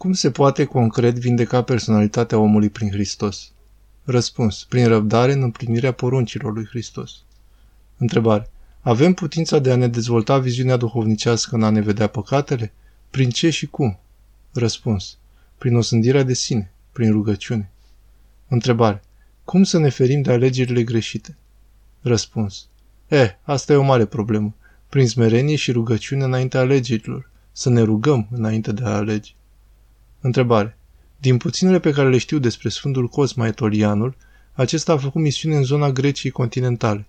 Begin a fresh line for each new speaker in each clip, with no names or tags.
Cum se poate concret vindeca personalitatea omului prin Hristos? Răspuns. Prin răbdare în împlinirea poruncilor lui Hristos. Întrebare. Avem putința de a ne dezvolta viziunea duhovnicească în a ne vedea păcatele? Prin ce și cum? Răspuns. Prin osândirea de sine, prin rugăciune. Întrebare. Cum să ne ferim de alegerile greșite? Răspuns. Eh, asta e o mare problemă. Prin smerenie și rugăciune înaintea alegerilor. Să ne rugăm înainte de a alege. Întrebare. Din puținele pe care le știu despre Sfântul Cosma Etolianul, acesta a făcut misiune în zona Greciei continentale.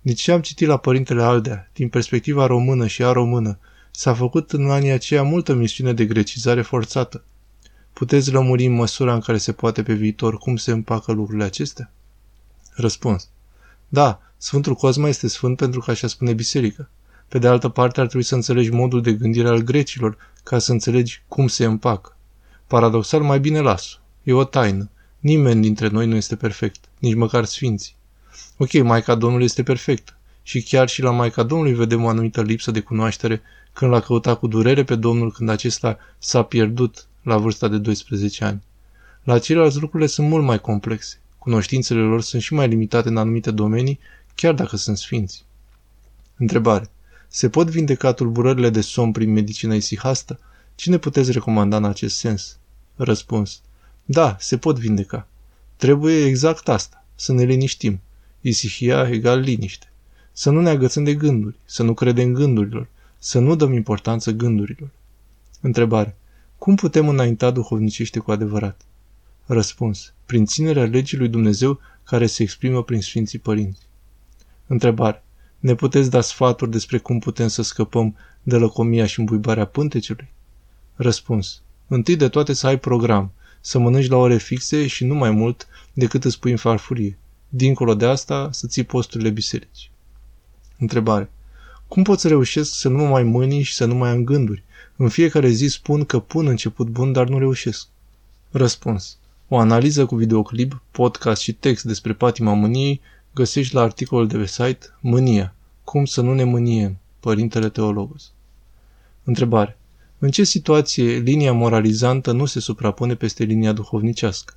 Nici ce am citit la Părintele Aldea, din perspectiva română și a română, s-a făcut în anii aceia multă misiune de grecizare forțată. Puteți lămuri în măsura în care se poate pe viitor cum se împacă lucrurile acestea? Răspuns. Da, Sfântul Cosma este sfânt pentru că așa spune biserica. Pe de altă parte, ar trebui să înțelegi modul de gândire al grecilor ca să înțelegi cum se împacă. Paradoxal, mai bine las E o taină. Nimeni dintre noi nu este perfect, nici măcar sfinții. Ok, Maica Domnului este perfectă. Și chiar și la Maica Domnului vedem o anumită lipsă de cunoaștere când l-a căutat cu durere pe Domnul când acesta s-a pierdut la vârsta de 12 ani. La ceilalți lucrurile sunt mult mai complexe. Cunoștințele lor sunt și mai limitate în anumite domenii, chiar dacă sunt sfinți. Întrebare. Se pot vindeca tulburările de somn prin medicina isihastă? Ce ne puteți recomanda în acest sens? Răspuns. Da, se pot vindeca. Trebuie exact asta, să ne liniștim. Isihia egal liniște. Să nu ne agățăm de gânduri, să nu credem gândurilor, să nu dăm importanță gândurilor. Întrebare. Cum putem înainta duhovnicește cu adevărat? Răspuns. Prin ținerea legii lui Dumnezeu care se exprimă prin Sfinții Părinți. Întrebare. Ne puteți da sfaturi despre cum putem să scăpăm de lăcomia și îmbuibarea pântecelui? Răspuns. Întâi de toate să ai program, să mănânci la ore fixe și nu mai mult decât îți pui în farfurie. Dincolo de asta, să ții posturile biserici. Întrebare. Cum pot să reușesc să nu mă mai mâni și să nu mai am gânduri? În fiecare zi spun că pun început bun, dar nu reușesc. Răspuns. O analiză cu videoclip, podcast și text despre patima mâniei găsești la articolul de pe site Mânia. Cum să nu ne mâniem? Părintele Teologos. Întrebare. În ce situație linia moralizantă nu se suprapune peste linia duhovnicească?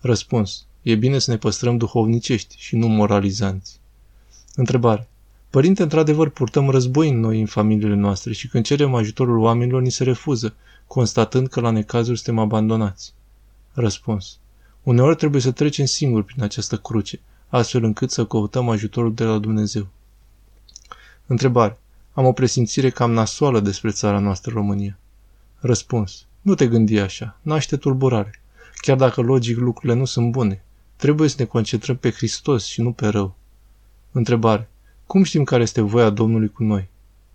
Răspuns. E bine să ne păstrăm duhovnicești și nu moralizanți. Întrebare. Părinte, într-adevăr, purtăm război în noi în familiile noastre și când cerem ajutorul oamenilor, ni se refuză, constatând că la necazuri suntem abandonați. Răspuns. Uneori trebuie să trecem singuri prin această cruce, astfel încât să căutăm ajutorul de la Dumnezeu. Întrebare. Am o presimțire cam nasoală despre țara noastră România. Răspuns. Nu te gândi așa. Naște tulburare. Chiar dacă logic lucrurile nu sunt bune. Trebuie să ne concentrăm pe Hristos și nu pe rău. Întrebare. Cum știm care este voia Domnului cu noi?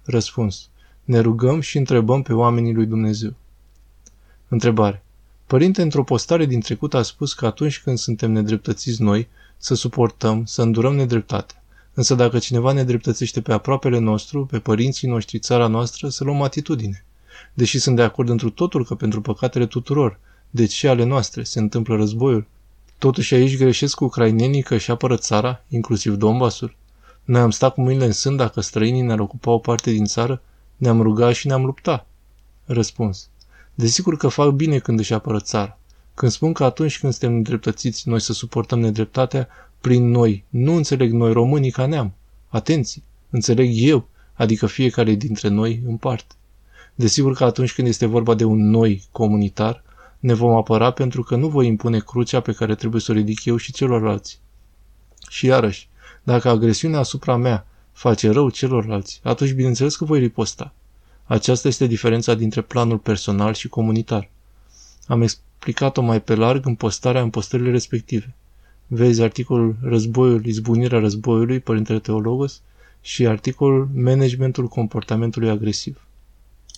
Răspuns. Ne rugăm și întrebăm pe oamenii lui Dumnezeu. Întrebare. Părinte, într-o postare din trecut a spus că atunci când suntem nedreptățiți noi, să suportăm, să îndurăm nedreptatea. Însă dacă cineva ne dreptățește pe aproapele nostru, pe părinții noștri, țara noastră, să luăm atitudine. Deși sunt de acord întru totul că pentru păcatele tuturor, deci și ale noastre, se întâmplă războiul, totuși aici greșesc cu ucrainenii că își apără țara, inclusiv Donbasul. Noi am stat cu mâinile în sân dacă străinii ne-ar ocupa o parte din țară, ne-am rugat și ne-am luptat. Răspuns. Desigur că fac bine când își apără țara. Când spun că atunci când suntem nedreptățiți, noi să suportăm nedreptatea, prin noi, nu înțeleg noi românii ca neam. Atenție! Înțeleg eu, adică fiecare dintre noi în parte. Desigur că atunci când este vorba de un noi comunitar, ne vom apăra pentru că nu voi impune crucea pe care trebuie să o ridic eu și celorlalți. Și iarăși, dacă agresiunea asupra mea face rău celorlalți, atunci bineînțeles că voi riposta. Aceasta este diferența dintre planul personal și comunitar. Am explicat-o mai pe larg în postarea în postările respective. Vezi articolul Războiul, izbunirea războiului, Părintele Teologos, și articolul Managementul comportamentului agresiv.